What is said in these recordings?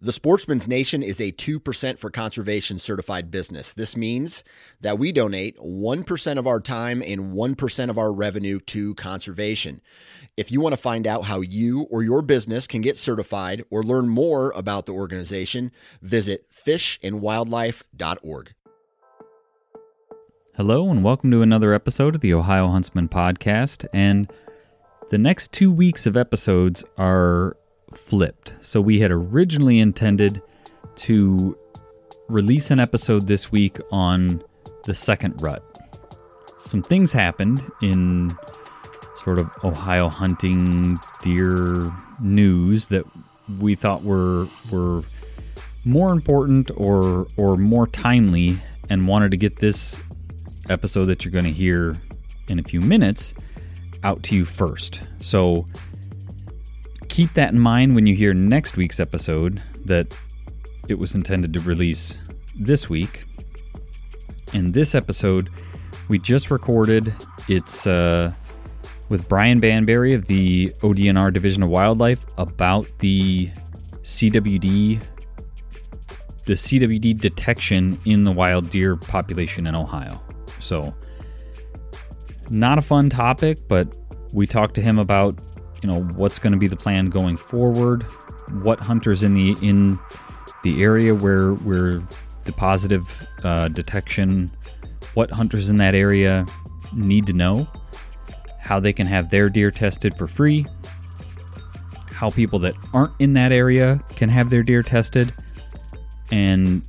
The Sportsman's Nation is a 2% for conservation certified business. This means that we donate 1% of our time and 1% of our revenue to conservation. If you want to find out how you or your business can get certified or learn more about the organization, visit fishandwildlife.org. Hello, and welcome to another episode of the Ohio Huntsman Podcast. And the next two weeks of episodes are flipped. So we had originally intended to release an episode this week on the second rut. Some things happened in sort of Ohio hunting deer news that we thought were were more important or or more timely and wanted to get this episode that you're going to hear in a few minutes out to you first. So keep that in mind when you hear next week's episode that it was intended to release this week. In this episode, we just recorded. It's uh, with Brian Banbury of the ODNR Division of Wildlife about the CWD, the CWD detection in the wild deer population in Ohio. So, not a fun topic, but we talked to him about you know what's going to be the plan going forward, what hunters in the in the area where where the positive uh, detection, what hunters in that area need to know, how they can have their deer tested for free, how people that aren't in that area can have their deer tested, and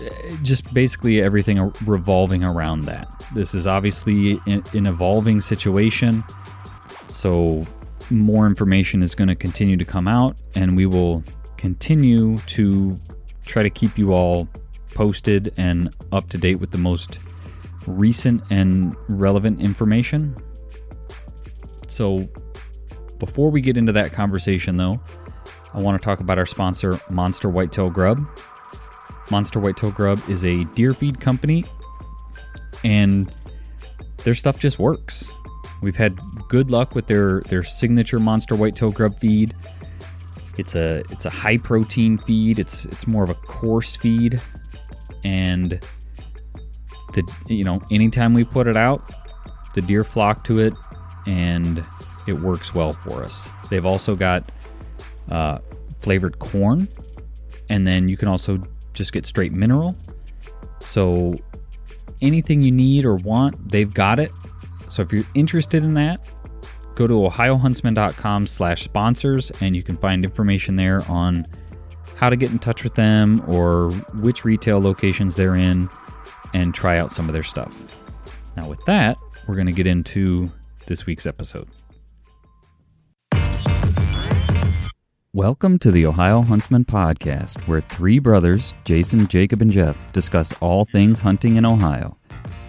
eh, just basically everything revolving around that. This is obviously an evolving situation. So more information is going to continue to come out, and we will continue to try to keep you all posted and up to date with the most recent and relevant information. So, before we get into that conversation, though, I want to talk about our sponsor, Monster Whitetail Grub. Monster Whitetail Grub is a deer feed company, and their stuff just works. We've had good luck with their their signature monster whitetail grub feed. It's a it's a high protein feed. It's it's more of a coarse feed, and the you know anytime we put it out, the deer flock to it, and it works well for us. They've also got uh, flavored corn, and then you can also just get straight mineral. So anything you need or want, they've got it. So if you're interested in that, go to ohiohuntsman.com slash sponsors and you can find information there on how to get in touch with them or which retail locations they're in and try out some of their stuff. Now, with that, we're going to get into this week's episode. Welcome to the Ohio Huntsman Podcast, where three brothers, Jason, Jacob, and Jeff, discuss all things hunting in Ohio.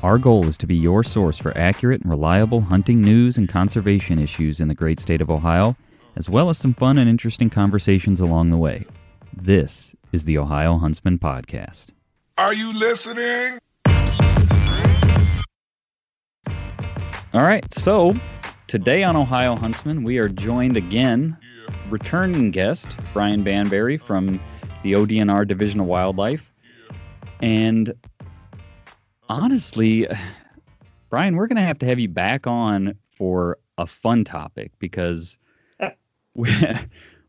Our goal is to be your source for accurate and reliable hunting news and conservation issues in the great state of Ohio, as well as some fun and interesting conversations along the way. This is the Ohio Huntsman Podcast. Are you listening? All right, so today on Ohio Huntsman, we are joined again, returning guest, Brian Banbury from the ODNR Division of Wildlife. And honestly, Brian, we're going to have to have you back on for a fun topic because we,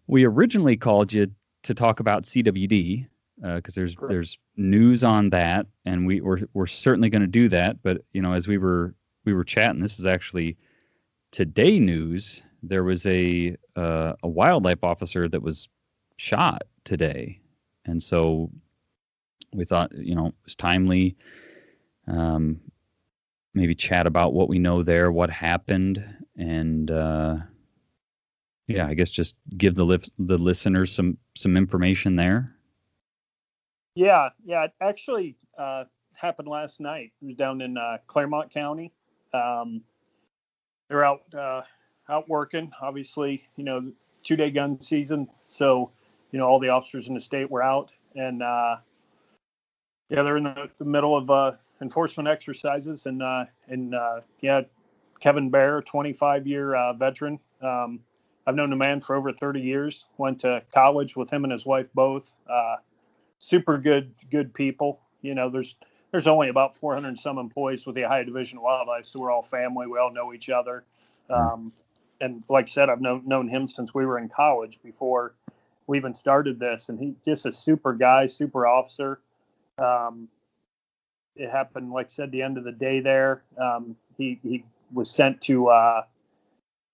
we originally called you to talk about CWD because uh, there's Correct. there's news on that, and we we're, we're certainly going to do that. But you know, as we were we were chatting, this is actually today news, there was a uh, a wildlife officer that was shot today, and so we thought you know it was timely. Um, maybe chat about what we know there, what happened, and uh, yeah, I guess just give the li- the listeners some some information there. Yeah, yeah, it actually uh, happened last night. It was down in uh, Clermont County. Um, they're out uh, out working. Obviously, you know, two day gun season, so you know all the officers in the state were out, and uh, yeah, they're in the, the middle of uh, enforcement exercises, and uh, and uh, yeah, Kevin Behr, 25 year uh, veteran. Um, I've known the man for over 30 years. Went to college with him and his wife both. Uh, super good, good people. You know, there's there's only about 400 and some employees with the Ohio Division of Wildlife, so we're all family. We all know each other. Um, and like I said, I've known known him since we were in college before we even started this, and he's just a super guy, super officer. Um, it happened, like I said, the end of the day there. Um, he he was sent to uh,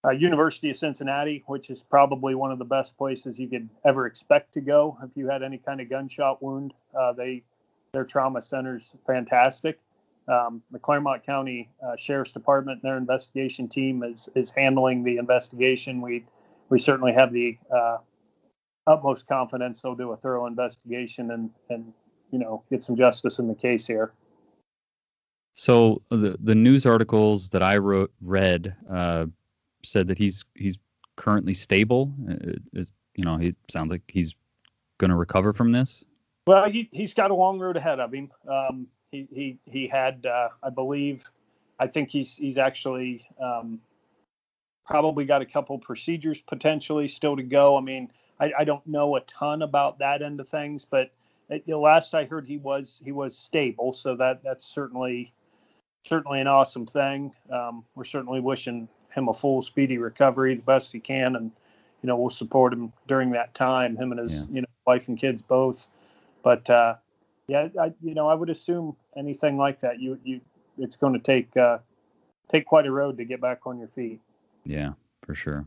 uh, University of Cincinnati, which is probably one of the best places you could ever expect to go if you had any kind of gunshot wound. Uh, they their trauma center's fantastic. Um, the Clermont County uh, Sheriff's Department, and their investigation team is is handling the investigation. We we certainly have the uh, utmost confidence they'll do a thorough investigation and and you know get some justice in the case here. So the the news articles that I wrote read uh, said that he's he's currently stable. It, it, you know, it sounds like he's going to recover from this. Well, he, he's got a long road ahead of him. Um, he he he had, uh, I believe, I think he's he's actually um, probably got a couple procedures potentially still to go. I mean, I, I don't know a ton about that end of things, but the last I heard, he was he was stable. So that that's certainly certainly an awesome thing. Um, we're certainly wishing him a full speedy recovery, the best he can, and you know we'll support him during that time. Him and his Yeah. you know wife and kids both. But uh, yeah, I, you know I would assume anything like that, you you it's going to take uh, take quite a road to get back on your feet. Yeah, for sure.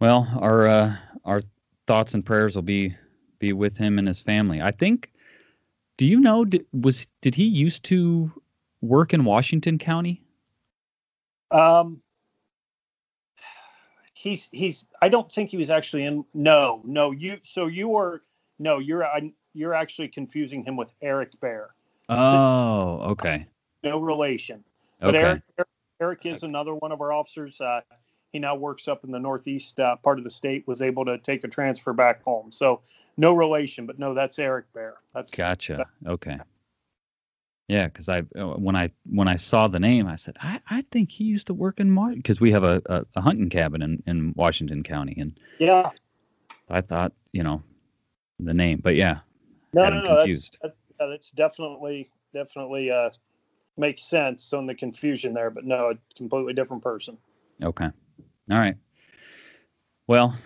Well, our uh, our thoughts and prayers will be be with him and his family. I think. Do you know? Did, was did he used to work in Washington County? Um, he's he's. I don't think he was actually in. No, no. You so you were no. You're I, you're actually confusing him with Eric Bear. Oh, okay. No relation. But Okay. Eric, Eric Eric is another one of our officers. Uh, he now works up in the northeast uh, part of the state. Was able to take a transfer back home. So no relation, but no, that's Eric Bear. That's Gotcha. Okay. Yeah, because I uh, when I when I saw the name, I said I, I think he used to work in because we have a, a, a hunting cabin in, in Washington County, and yeah. I thought you know the name, but yeah, No, no, no. That's, that, that's definitely definitely uh, makes sense on the confusion there, but no, a completely different person. Okay. All right. Well,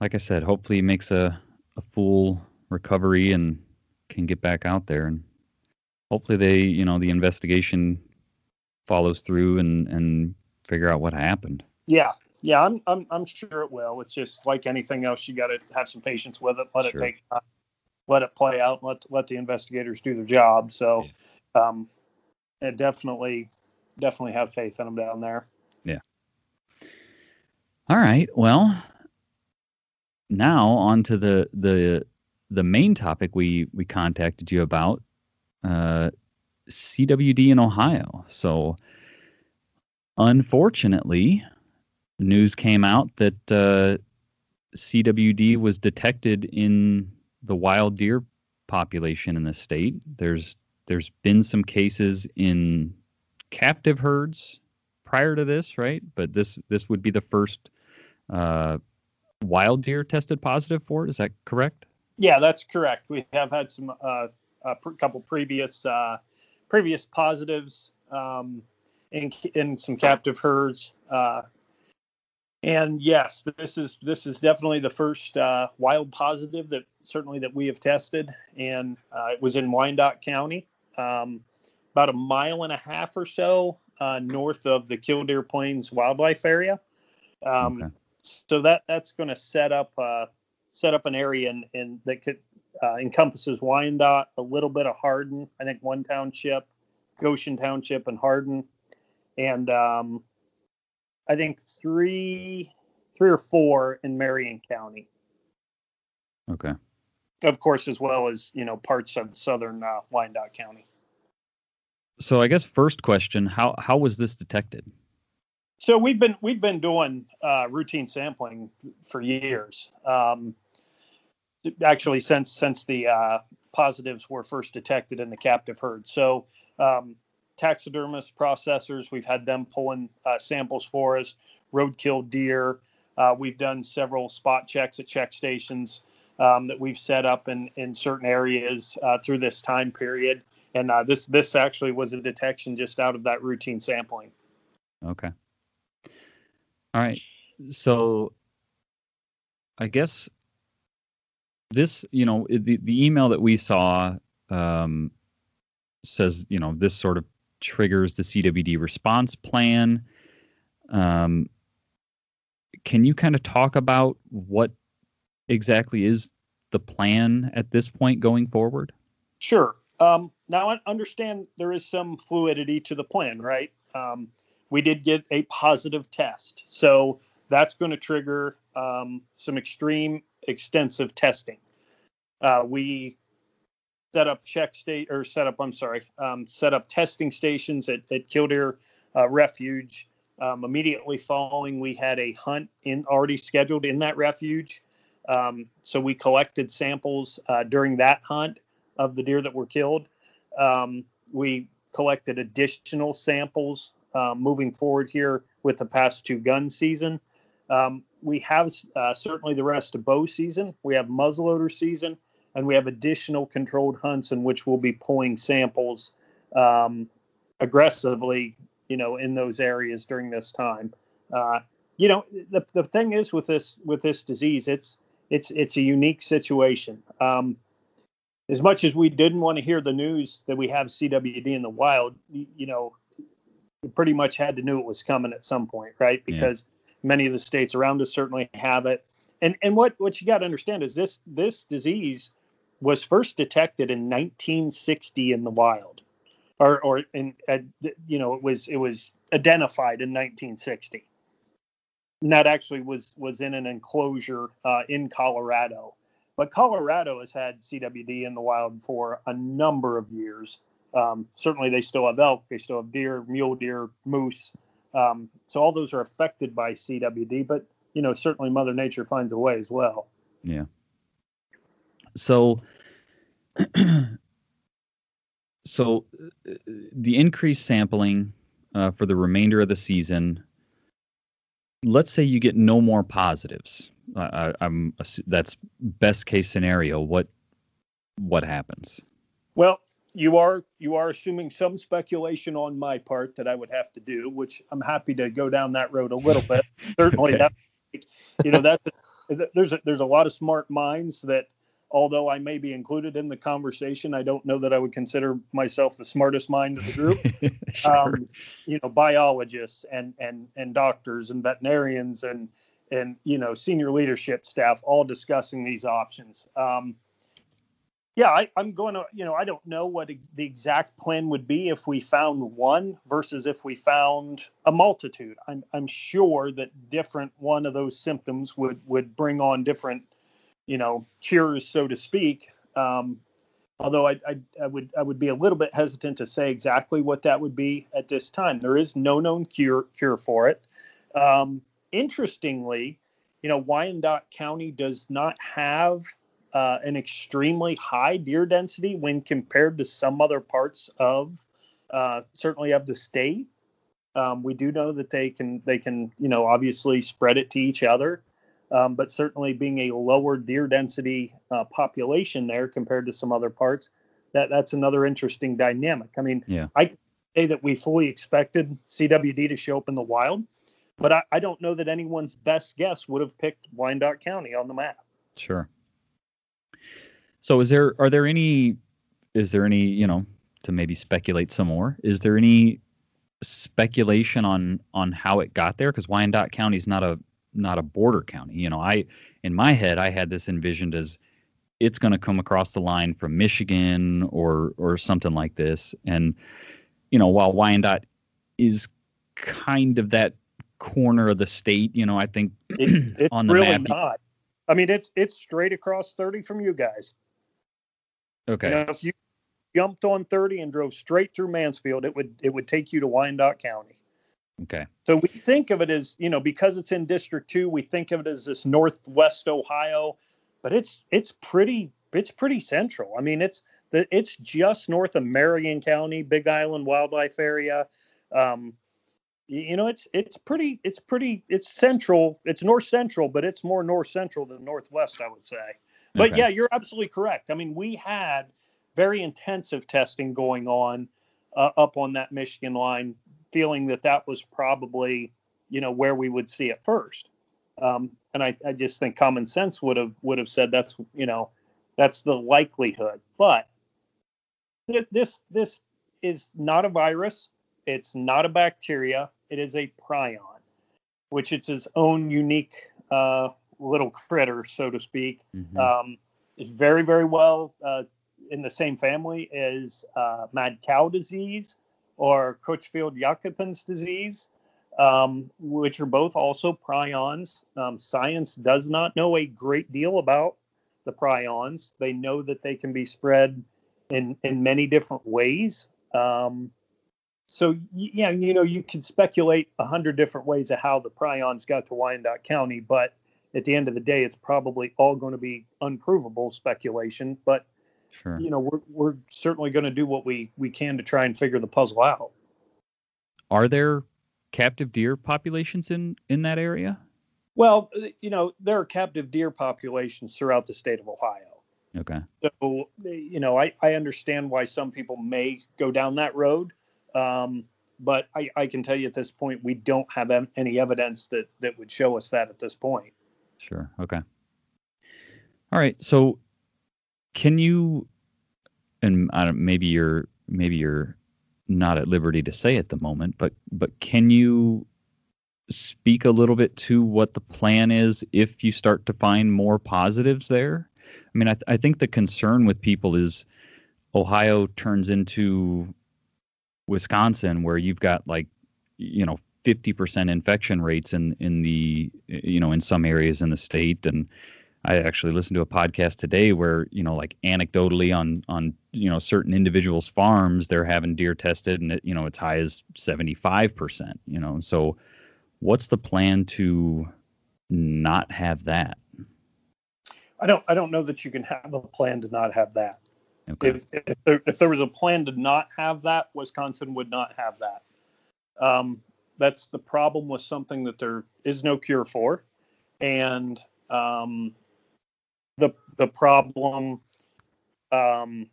like I said, hopefully he makes a, a full recovery and can get back out there and hopefully they, you know, the investigation follows through and, and figure out what happened. Yeah, yeah, I'm I'm I'm sure it will. It's just like anything else, you got to have some patience with it. Let Sure. it take time, let it play out. Let let the investigators do their job. So, um, yeah, definitely definitely have faith in them down there. Yeah. All right. Well, now on to the the the main topic we we contacted you about, uh, CWD in Ohio. So, unfortunately, news came out that uh, CWD was detected in the wild deer population in the state. There's there's been some cases in captive herds prior to this, right? But this this would be the first uh, wild deer tested positive for it. Is that correct? Yeah, that's correct. We have had some uh, a pr- couple previous uh, previous positives um, in in some captive herds, uh, and yes, this is this is definitely the first uh, wild positive that certainly that we have tested, and uh, it was in Wyandot County, um, about a mile and a half or so uh, north of the Killdeer Plains Wildlife Area. Um, Okay. So that that's going to set up uh, set up an area in, in that could uh, encompasses Wyandot, a little bit of Hardin, I think one township, Goshen Township, and Hardin, and um, I think three three or four in Marion County, Okay. of course, as well as you know parts of southern uh, Wyandot County. So I guess first question, how how was this detected? So we've been we've been doing uh, routine sampling for years. Um, actually, since since the uh, positives were first detected in the captive herd. So um, taxidermists, processors, we've had them pulling uh, samples for us. Roadkill deer. Uh, we've done several spot checks at check stations um, that we've set up in in certain areas uh, through this time period. And uh, this this actually was a detection just out of that routine sampling. Okay. All right. So I guess this, you know, the the email that we saw um, says, you know, this sort of triggers the CWD response plan. Um, can you kind of talk about what exactly is the plan at this point going forward? Sure. Um, now, I understand there is some fluidity to the plan, right? Um, we did get a positive test, so that's going to trigger um, some extreme, extensive testing. Uh, we set up check state or set up, I'm sorry, um, set up testing stations at, at Killdeer uh, Refuge. Um, immediately following, we had a hunt in already scheduled in that refuge. Um, so we collected samples uh, during that hunt of the deer that were killed. Um, we collected additional samples uh, moving forward here with the past two gun season. Um, we have uh, certainly the rest of bow season. We have muzzleloader season, and we have additional controlled hunts in which we'll be pulling samples um, aggressively, you know, in those areas during this time. Uh, you know, the, the thing is with this with this disease, it's it's it's a unique situation. Um, as much as we didn't want to hear the news that we have CWD in the wild, you, you know, we pretty much had to knew it was coming at some point, right? Yeah. Many of the states around us certainly have it. And and what what you got to understand is this this disease was first detected in 1960 in the wild, or or in uh, you know it was it was identified in 1960. And that actually was was in an enclosure uh, in Colorado. But Colorado has had CWD in the wild for a number of years. Um, certainly, they still have elk, they still have deer, mule deer, moose. Um, so all those are affected by CWD. But you know, certainly Mother Nature finds a way as well. Yeah. So, so uh, the increased sampling uh, for the remainder of the season. Let's say you get no more positives. I, I, I'm that's best case scenario. What what happens? Well, you are you are assuming some speculation on my part that I would have to do, which I'm happy to go down that road a little bit. Certainly, Okay. that you know that there's a, there's a lot of smart minds that, although I may be included in the conversation, I don't know that I would consider myself the smartest mind of the group. Sure. um, you know, biologists and and and doctors and veterinarians and and you know senior leadership staff all discussing these options. Um, yeah, I, I'm going to, you know, I don't know what ex- the exact plan would be if we found one versus if we found a multitude. I'm, I'm sure that different one of those symptoms would would bring on different, you know, cures, so to speak. Um, although I, I, I would I would be a little bit hesitant to say exactly what that would be at this time. There is no known cure cure for it. Um, interestingly, you know, Wyandot County does not have uh, an extremely high deer density when compared to some other parts of uh, certainly of the state. Um, we do know that they can they can you know obviously spread it to each other, um, but certainly being a lower deer density uh, population there compared to some other parts, that that's another interesting dynamic. I mean, Yeah. I say that we fully expected CWD to show up in the wild, but I, I don't know that anyone's best guess would have picked Wyandot County on the map. Sure. So is there are there any is there any, you know, to maybe speculate some more, is there any speculation on on how it got there? Because Wyandot County is not a not a border county. You know, I in my head I had this envisioned as it's going to come across the line from Michigan or or something like this. And you know, while Wyandot is kind of that corner of the state, you know, I think it's, it's on the really map, not. I mean, it's it's straight across 30 from you guys. Okay. You know, if you jumped on 30 and drove straight through Mansfield, it would it would take you to Wyandot County. Okay. So we think of it as, you know, because it's in District 2, we think of it as this northwest Ohio, but it's it's pretty it's pretty central. I mean, it's the it's just north of Marion County, Big Island Wildlife Area. Um, you know, it's it's pretty it's pretty it's central. It's north central, but it's more north central than northwest, I would say. But okay. yeah, you're absolutely correct. I mean, we had very intensive testing going on uh, up on that Michigan line feeling that that was probably, you know, where we would see it first. Um, and I, I just think common sense would have would have said that's you know that's the likelihood. But th- this this is not a virus. It's not a bacteria. It is a prion, which it's its own unique uh, little critter, so to speak. Mm-hmm. Um, it's very very well uh, in the same family as uh, mad cow disease or Creutzfeldt-Jakobsen's disease, um, which are both also prions. Um, science does not know a great deal about the prions. They know that they can be spread in in many different ways. Um, so yeah, you know, you can speculate a hundred different ways of how the prions got to Wyandot County, but at the end of the day, it's probably all going to be unprovable speculation. But Sure. You know, we're we're certainly going to do what we we can to try and figure the puzzle out. Are there captive deer populations in in that area? Well, you know, there are captive deer populations throughout the state of Ohio. Okay. So, you know, I, I understand why some people may go down that road. Um, but I, I can tell you at this point, we don't have any evidence that, that would show us that at this point. Sure. Okay. All right. So can you and maybe you're maybe you're not at liberty to say at the moment, but but can you speak a little bit to what the plan is if you start to find more positives there? I mean, I, th- I think the concern with people is Ohio turns into Wisconsin, where you've got like you know 50% infection rates in in the you know in some areas in the state. And I actually listened to a podcast today where you know like anecdotally on on you know certain individuals farms they're having deer tested and it, you know it's high as 75% you know. So what's the plan to not have that? I don't I don't know that you can have a plan to not have that okay. if if there, if there was a plan to not have that Wisconsin would not have that um, that's the problem with something that there is no cure for and um, the the problem um,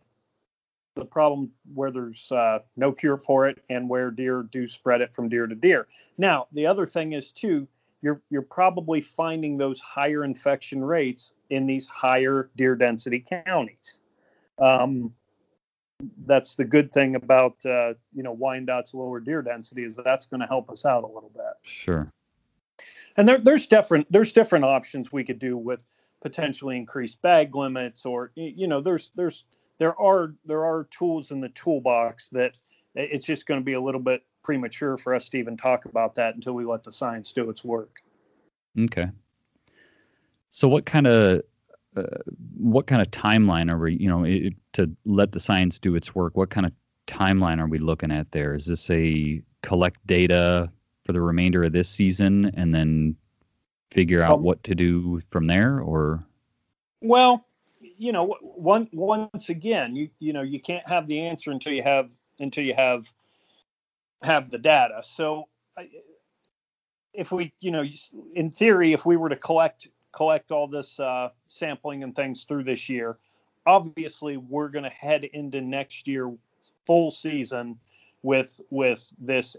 the problem where there's uh, no cure for it and where deer do spread it from deer to deer. Now, the other thing is too, you're you're probably finding those higher infection rates in these higher deer density counties. Um, that's the good thing about uh, you know Wyandot's lower deer density is that that's going to help us out a little bit. Sure. And there, there's different there's different options we could do with potentially increased bag limits or you know there's there's there are there are tools in the toolbox that it's just going to be a little bit premature for us to even talk about that until we let the science do its work. Okay. So what kind of uh, what kind of timeline are we, you know, it, to let the science do its work? What kind of timeline are we looking at there? Is this a collect data for the remainder of this season and then figure out what to do from there or well you know one once again you you know you can't have the answer until you have until you have have the data so if we you know in theory if we were to collect collect all this uh, sampling and things through this year obviously we're going to head into next year full season with with this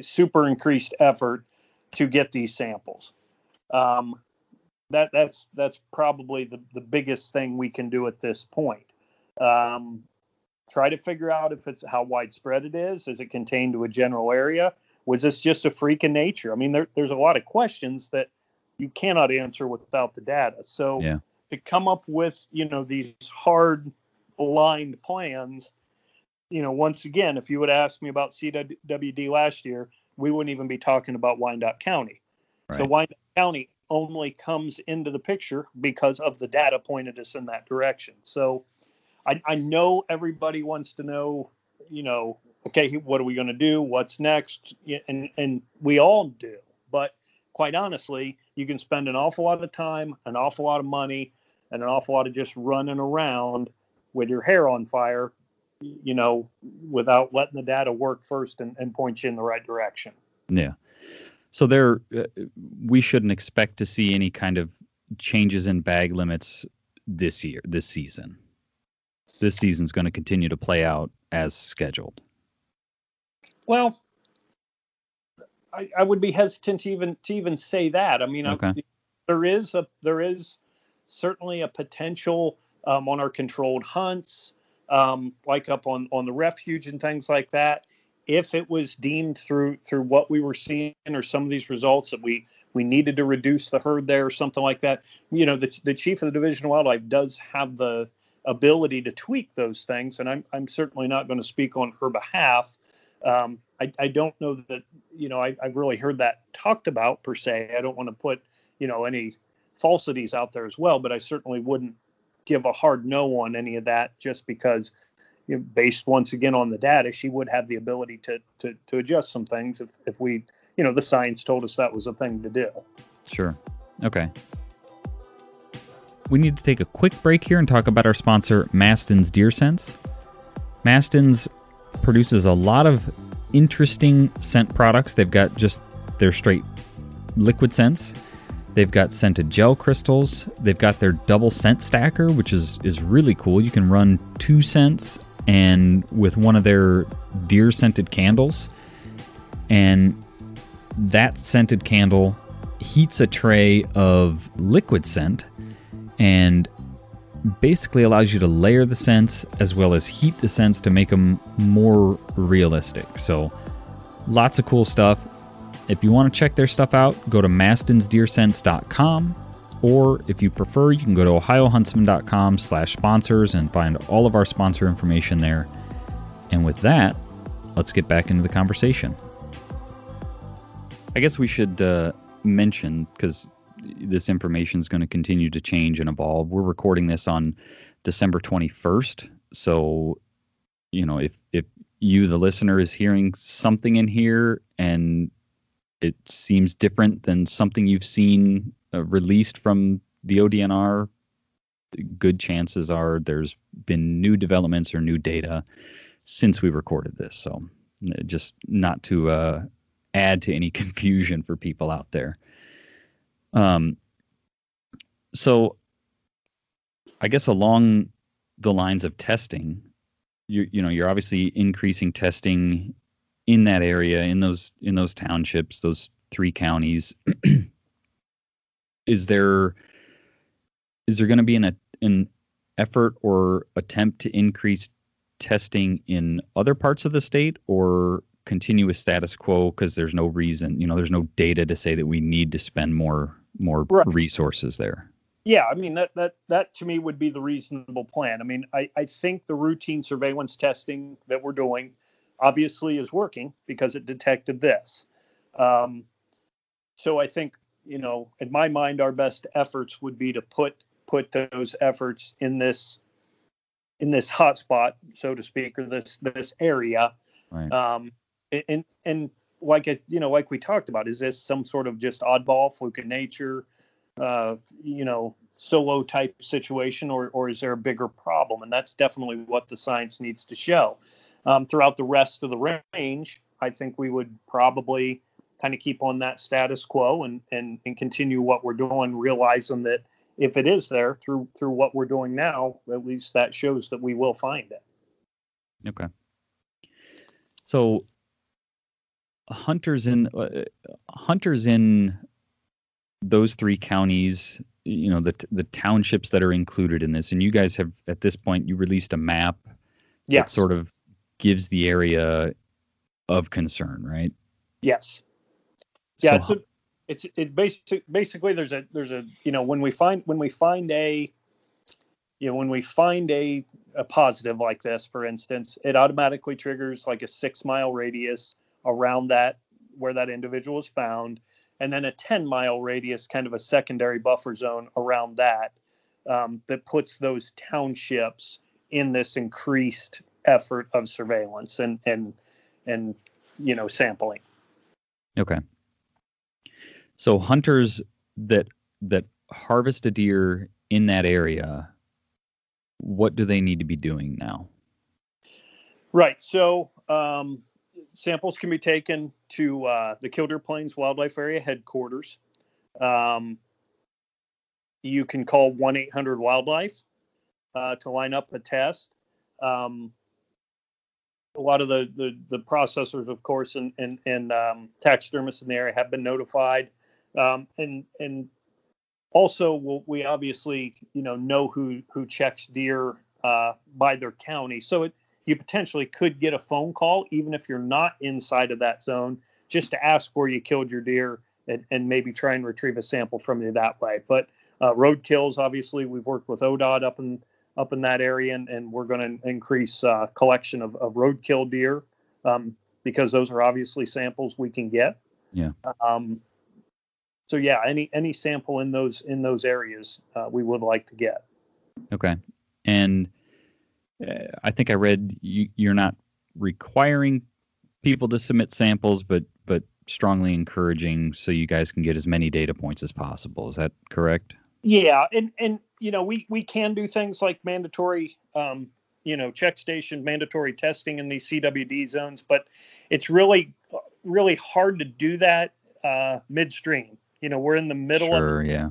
super increased effort to get these samples um, that that's that's probably the, the biggest thing we can do at this point. Um, try to figure out if it's how widespread it is. Is it contained to a general area? Was this just a freak in nature? I mean, there, there's a lot of questions that you cannot answer without the data. So Yeah. to come up with, you know, these hard lined plans, you know, once again, if you would ask me about CWD last year, we wouldn't even be talking about Wyandot County. So Right. Wyandot County only comes into the picture because of the data pointed us in that direction. So I, I know everybody wants to know, you know, okay, what are we going to do? What's next? And and we all do. But quite honestly, you can spend an awful lot of time, an awful lot of money, and an awful lot of just running around with your hair on fire, you know, without letting the data work first and, and point you in the right direction. Yeah. So there, uh, we shouldn't expect to see any kind of changes in bag limits this year, this season. This season's going to continue to play out as scheduled. Well, I, I would be hesitant to even to even say that. I mean, I- there is a there is certainly a potential um, on our controlled hunts, um, like up on on the refuge and things like that. If it was deemed through through what we were seeing or some of these results that we we needed to reduce the herd there or something like that, you know, the the chief of the division of wildlife does have the ability to tweak those things, and I'm I'm certainly not going to speak on her behalf. Um, I, I don't know that you know I, I've really heard that talked about per se. I don't want to put you know any falsities out there as well, but I certainly wouldn't give a hard no on any of that just because you know, based once again on the data, she would have the ability to to, to adjust some things if, if we you know the science told us that was a thing to do. Sure. Okay. We need to take a quick break here and talk about our sponsor, Maston's Deer Scents. Maston's produces a lot of interesting scent products. They've got just their straight liquid scents. They've got scented gel crystals. They've got their double scent stacker, which is is really cool. You can run two scents and with one of their deer scented candles. And that scented candle heats a tray of liquid scent and basically allows you to layer the scents as well as heat the scents to make them more realistic. So, lots of cool stuff. If you want to check their stuff out, go to mastonsdeerscents.com or if you prefer, you can go to ohiohuntsman.com slash sponsors and find all of our sponsor information there. And with that, let's get back into the conversation. I guess we should uh, mention because this information is going to continue to change and evolve. We're recording this on December 21st, so you know if if you the listener is hearing something in here and it seems different than something you've seen uh, released from the ODNR, good chances are there's been new developments or new data since we recorded this. So just not to uh, add to any confusion for people out there. Um, so I guess along the lines of testing, you you know you're obviously increasing testing in that area in those in those townships, those three counties. is there is there going to be an an effort or attempt to increase testing in other parts of the state or continue with status quo because there's no reason you know there's no data to say that we need to spend more more Right. resources there Yeah, I mean that that that to me would be the reasonable plan. I mean, I, I think the routine surveillance testing that we're doing obviously is working because it detected this. Um, so I think you know, in my mind, our best efforts would be to put put those efforts in this in this hotspot, so to speak, or this this area. right Um, and and like you know, like we talked about, is this some sort of just oddball fluke of nature, uh, you know, solo type situation, or or is there a bigger problem? And that's definitely what the science needs to show. Um, throughout the rest of the range, I think we would probably kind of keep on that status quo and and and continue what we're doing, realizing that if it is there through through what we're doing now, at least that shows that we will find it. Okay. So hunters in uh, hunters in those three counties, you know, the the townships that are included in this, and you guys have at this point you released a map Yes. That sort of gives the area of concern, right? Yes. Yeah, So- it's a, it's it basic, basically there's a there's a you know when we find when we find a you know when we find a a positive like this for instance it automatically triggers like a six mile radius around that where that individual is found and then a 10 mile radius kind of a secondary buffer zone around that um, that puts those townships in this increased effort of surveillance and and and you know sampling Okay. So hunters that that harvest a deer in that area, what do they need to be doing now? Right. So um, samples can be taken to uh, the Killdeer Plains Wildlife Area headquarters. Um, you can call 1 800 Wildlife uh, to line up a test. Um, a lot of the, the, the processors, of course, and, and, and um, taxidermists in the area have been notified. Um, and, and also, we'll, we obviously, you know, know who, who checks deer uh, by their county. So it, you potentially could get a phone call even if you're not inside of that zone just to ask where you killed your deer and, and maybe try and retrieve a sample from you that way but uh, road kills obviously we've worked with ODOT up in up in that area and, and we're going to increase uh, collection of, of roadkill deer um, because those are obviously samples we can get Yeah. um, so yeah any any sample in those in those areas uh, we would like to get Okay. And I think I read you, you're not requiring people to submit samples, but but strongly encouraging so you guys can get as many data points as possible. Is that correct? Yeah, and and you know we we can do things like mandatory, um, you know, check station mandatory testing in these CWD zones, but it's really really hard to do that uh, midstream. You know, we're in the middle of sure. Yeah.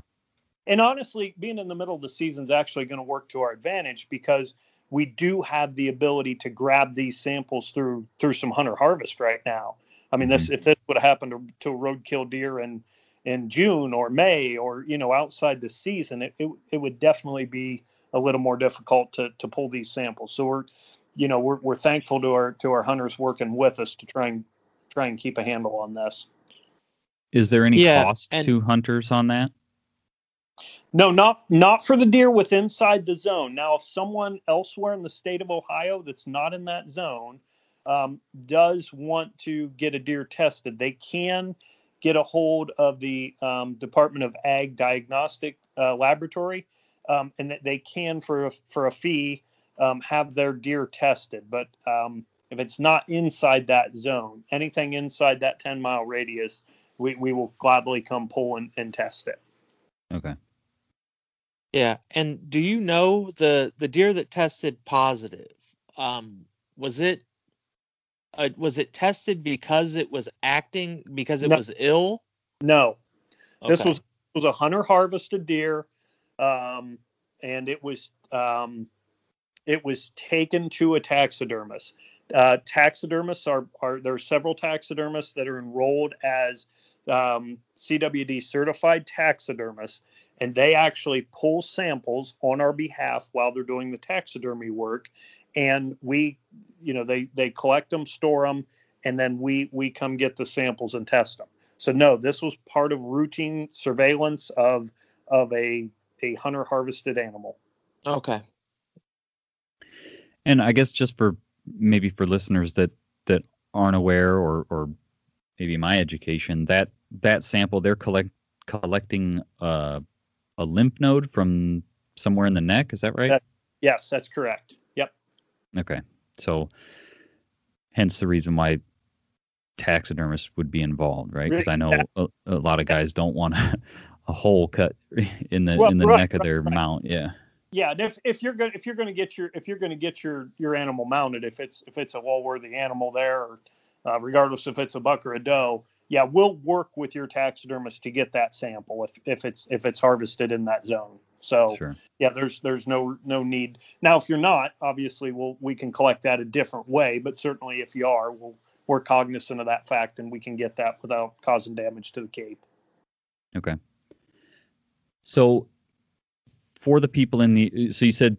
and honestly, being in the middle of the season is actually going to work to our advantage because we do have the ability to grab these samples through through some hunter harvest right now. I mean, this mm-hmm. if this would have happened to, to a roadkill deer in in June or May or you know outside the season, it, it it would definitely be a little more difficult to to pull these samples. So we're you know we're we're thankful to our to our hunters working with us to try and try and keep a handle on this. Is there any Yeah, cost and- to hunters on that? No, not not for the deer with inside the zone. Now, if someone elsewhere in the state of Ohio that's not in that zone um, does want to get a deer tested, they can get a hold of the um, Department of Ag Diagnostic uh, Laboratory, um, and that they can for a, for a fee um, have their deer tested. But um, if it's not inside that zone, anything inside that 10 mile radius, we, we will gladly come pull and, and test it. Okay. Yeah, and do you know the the deer that tested positive? Um, was it uh, was it tested because it was acting because it No. was ill? No, This was was a hunter harvested deer, um, and it was um, it was taken to a taxidermist. Uh, taxidermists are are there are several taxidermists that are enrolled as um, CWD certified taxidermists, and they actually pull samples on our behalf while they're doing the taxidermy work, and we, you know, they they collect them, store them, and then we we come get the samples and test them. So no, this was part of routine surveillance of of a a hunter harvested animal. okay. And I guess just for maybe for listeners that that aren't aware or or maybe my education that that sample they're collect collecting uh, a lymph node from somewhere in the neck. Is that right? That- Yes, that's correct. Yep. Okay. So hence the reason why taxidermists would be involved, right? Because I know a, a lot of guys don't want a, a hole cut in the Well, in the right, neck of their right. mount. Yeah. Yeah, and if, if you're gonna if you're going to get your if you're going to get your your animal mounted, if it's if it's a well worthy animal there, or uh, regardless if it's a buck or a doe, yeah, we'll work with your taxidermist to get that sample if if it's if it's harvested in that zone. So Sure. yeah, there's there's no no need. Now, if you're not, obviously, we'll we can collect that a different way. But certainly, if you are, we'll we're cognizant of that fact, and we can get that without causing damage to the cape. Okay. So for the people in the so you said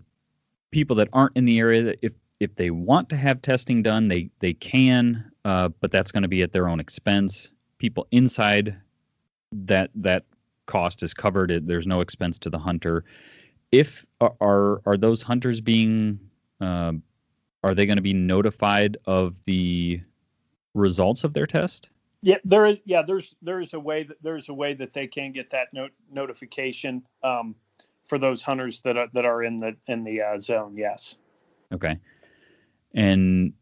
people that aren't in the area that if if they want to have testing done, they they can, uh, but that's going to be at their own expense. People inside that that cost is covered. It, there's no expense to the hunter. If are are those hunters being uh, are they going to be notified of the results of their test? Yeah, there is. Yeah, there's there's a way that there's a way that they can get that note notification um, for those hunters that are that are in the in the uh, zone. Yes. Okay. And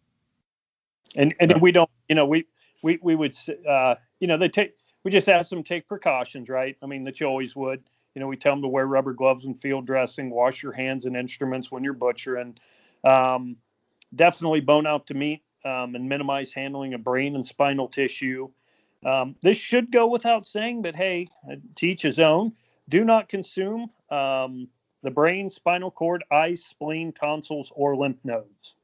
and and uh, we don't, you know, we we we would, uh, you know, they take. We just ask them to take precautions, right? I mean, that you always would. You know, we tell them to wear rubber gloves and field dressing, wash your hands and instruments when you're butchering. Um, definitely bone out to meat um, and minimize handling of brain and spinal tissue. Um, this should go without saying, but hey, to each his own. Do not consume um, the brain, spinal cord, eyes, spleen, tonsils, or lymph nodes.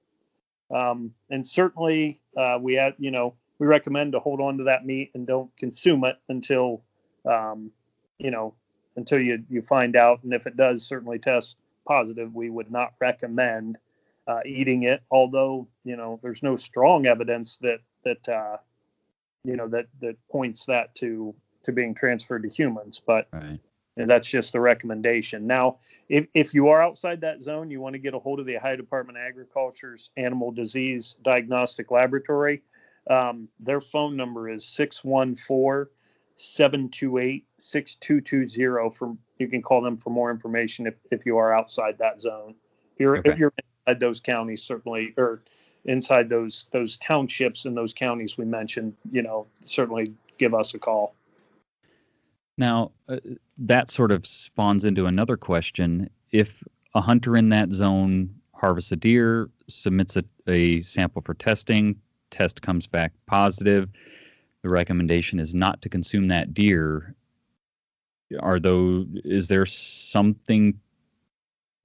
Um, and certainly, uh, we have, you know, we recommend to hold on to that meat and don't consume it until, um, you know, until you you find out. And if it does certainly test positive, we would not recommend uh, eating it. Although you know there's no strong evidence that that uh, you know that that points that to to being transferred to humans, but right. That's just the recommendation. Now, if if you are outside that zone, you want to get a hold of the Ohio Department of Agriculture's Animal Disease Diagnostic Laboratory. Um, their phone number is 614 728 6220 for you can call them for more information if, if you are outside that zone. If you're okay. if you're inside those counties, certainly, or inside those those townships and those counties we mentioned, you know, certainly give us a call. Now, uh, that sort of spawns into another question. If a hunter in that zone harvests a deer, submits a, a sample for testing, test comes back positive, the recommendation is not to consume that deer. Are though Is there something?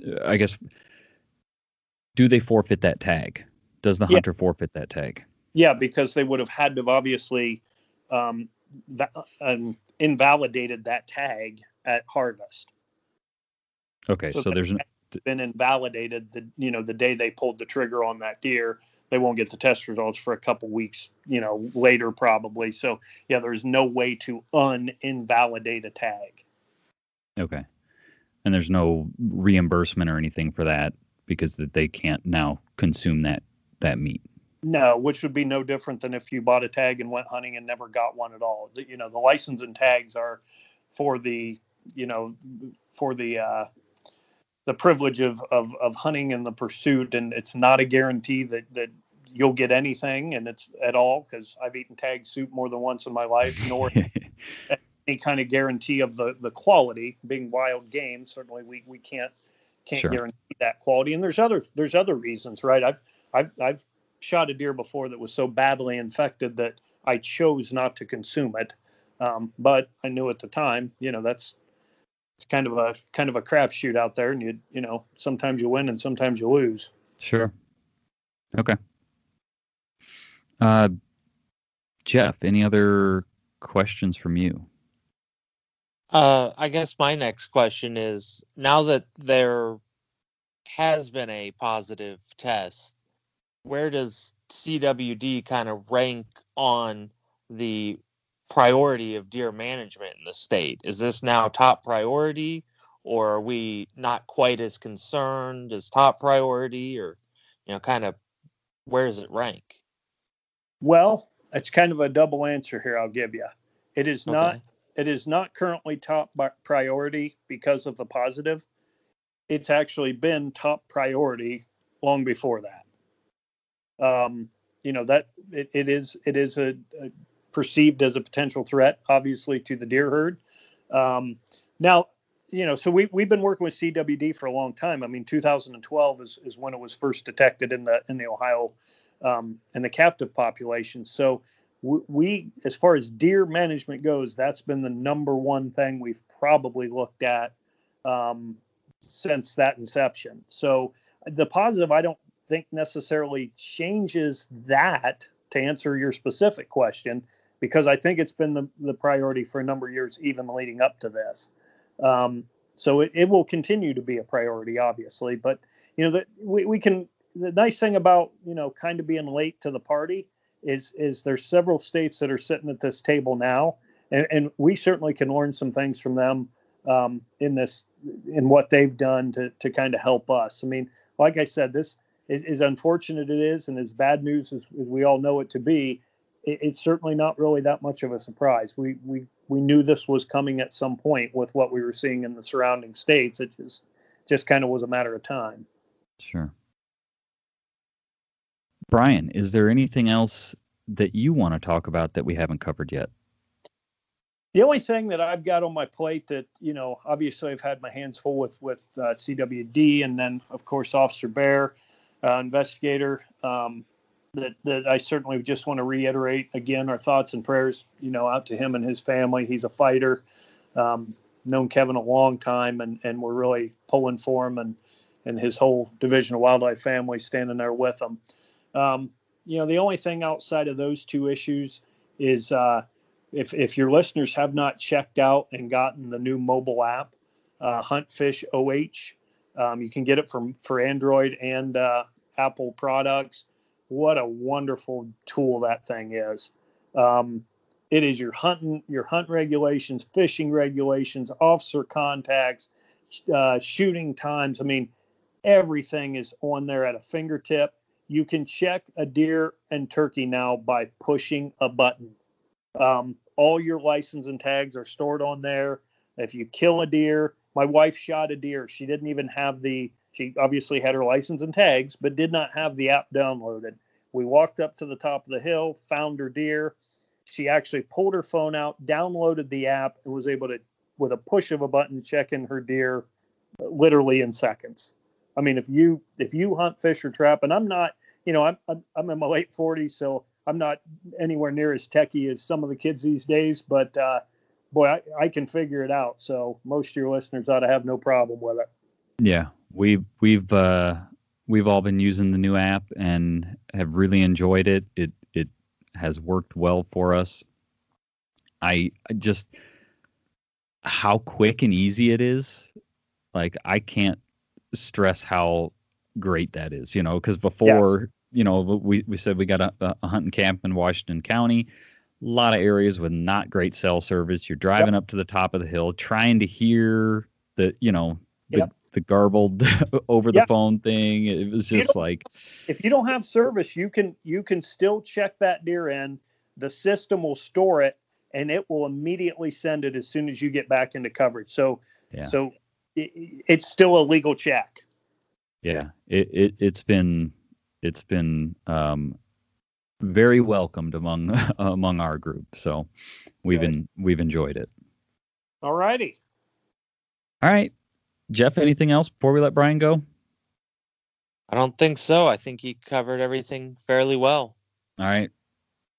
Uh, I guess do they forfeit that tag? Does the hunter forfeit that tag? Yeah, because they would have had to have obviously um, that, um, invalidated that tag at harvest. Okay, so, so there's been invalidated the you know the day they pulled the trigger on that deer. They won't get the test results for a couple weeks, you know, later probably. So yeah, there's no way to uninvalidate a tag. Okay, and there's no reimbursement or anything for that because that they can't now consume that that meat. No, which would be no different than if you bought a tag and went hunting and never got one at all. You know, the license and tags are for the, you know, for the uh, the privilege of, of of hunting and the pursuit, and it's not a guarantee that that you'll get anything, and it's at all because I've eaten tag soup more than once in my life, nor any kind of guarantee of the the quality. Being wild game, certainly we we can't can't sure. guarantee that quality. And there's other there's other reasons, right? I've I've I've shot a deer before that was so badly infected that I chose not to consume it. Um, but I knew at the time, you know, that's it's kind of a kind of a crapshoot out there, and you you know sometimes you win and sometimes you lose. Sure. Okay. Uh, Jeff, any other questions from you? Uh, I guess my next question is now that there has been a positive test, where does CWD kind of rank on the priority of deer management in the state? Is this now top priority, or are we not quite as concerned as top priority, or you know, kind of where does it rank? Well, it's kind of a double answer here. I'll give you. It is okay. not it is not currently top priority because of the positive. It's actually been top priority long before that. Um, you know that it, it is it is a, a, perceived as a potential threat, obviously, to the deer herd. Um, now, you know, so we we've been working with CWD for a long time. I mean, 2012 is, is when it was first detected in the in the Ohio um, in the captive population. So we, as far as deer management goes, that's been the number one thing we've probably looked at um, since that inception. So the positive, I don't think necessarily changes that to answer your specific question, because I think it's been the, the priority for a number of years, even leading up to this. Um, so it, it will continue to be a priority, obviously, but you know that we, we can the nice thing about you know kind of being late to the party is is there's several states that are sitting at this table now, and, and we certainly can learn some things from them um, in this in what they've done to to kind of help us. I mean, like I said, this is as unfortunate it is, and as bad news as, as we all know it to be, it, it's certainly not really that much of a surprise. We we we knew this was coming at some point with what we were seeing in the surrounding states. It just just kind of was a matter of time. Sure. Brian, is there anything else that you want to talk about that we haven't covered yet? The only thing that I've got on my plate that you know, obviously, I've had my hands full with with uh, CWD, and then of course Officer Behr, uh, investigator. Um, that that I certainly just want to reiterate again our thoughts and prayers, you know, out to him and his family. He's a fighter. Um, known Kevin a long time, and and we're really pulling for him and and his whole Division of Wildlife family standing there with him. Um, you know, the only thing outside of those two issues is uh, if if your listeners have not checked out and gotten the new mobile app, uh, Huntfish OH, um, you can get it from for Android and uh, Apple products. What a wonderful tool that thing is. Um, it is your hunting, your hunt regulations, fishing regulations, officer contacts, uh, shooting times. I mean, everything is on there at a fingertip. You can check a deer and turkey now by pushing a button. Um, all your license and tags are stored on there. If you kill a deer, my wife shot a deer. She didn't even have the, she obviously had her license and tags, but did not have the app downloaded. We walked up to the top of the hill, found her deer she actually pulled her phone out, downloaded the app, and was able to, with a push of a button, check in her deer literally in seconds. I mean, if you if you hunt, fish, or trap, and I'm not, you know, I'm I'm, I'm in my late 40s, so I'm not anywhere near as techy as some of the kids these days, but uh, boy, I, I can figure it out. So most of your listeners ought to have no problem with it. Yeah, we've we've uh, we've all been using the new app and have really enjoyed it. It it has worked well for us. I, I just how quick and easy it is. Like I can't stress how great that is, you know, because before, yes. you know, we, we said we got a, a hunting camp in Washington County, a lot of areas with not great cell service. You're driving yep. up to the top of the hill, trying to hear the, you know, the, yep. The garbled over the phone thing. It was just like if you don't have service, you can you can still check that deer in. The system will store it and it will immediately send it as soon as you get back into coverage. So yeah. so it, it's still a legal check. Yeah, it, it it's been it's been um, very welcomed among among our group. So we've been we've enjoyed it. All righty. All right. Jeff, anything else before we let Brian go? I don't think so. I think he covered everything fairly well. All right.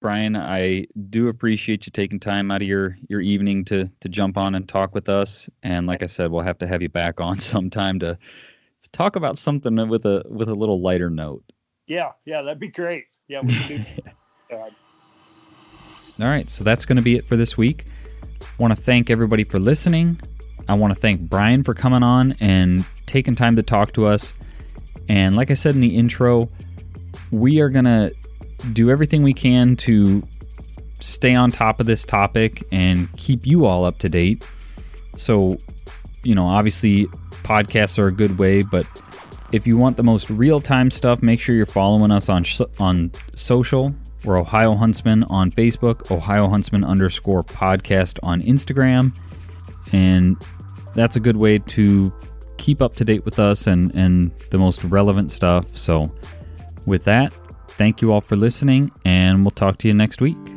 Brian, I do appreciate you taking time out of your, your evening to to jump on and talk with us. And like I said, we'll have to have you back on sometime to, to talk about something with a with a little lighter note. Yeah, yeah, that'd be great. Yeah, we can do. All right, so that's going to be it for this week. Want to thank everybody for listening. I want to thank Brian for coming on and taking time to talk to us. And like I said in the intro, we are going to do everything we can to stay on top of this topic and keep you all up to date. So, you know, obviously podcasts are a good way, but if you want the most real-time stuff, make sure you're following us on sh- on social. We're Ohio Huntsman on Facebook, Ohio Huntsman underscore podcast on Instagram, and that's a good way to keep up to date with us and, and the most relevant stuff. So, with that, thank you all for listening, and we'll talk to you next week.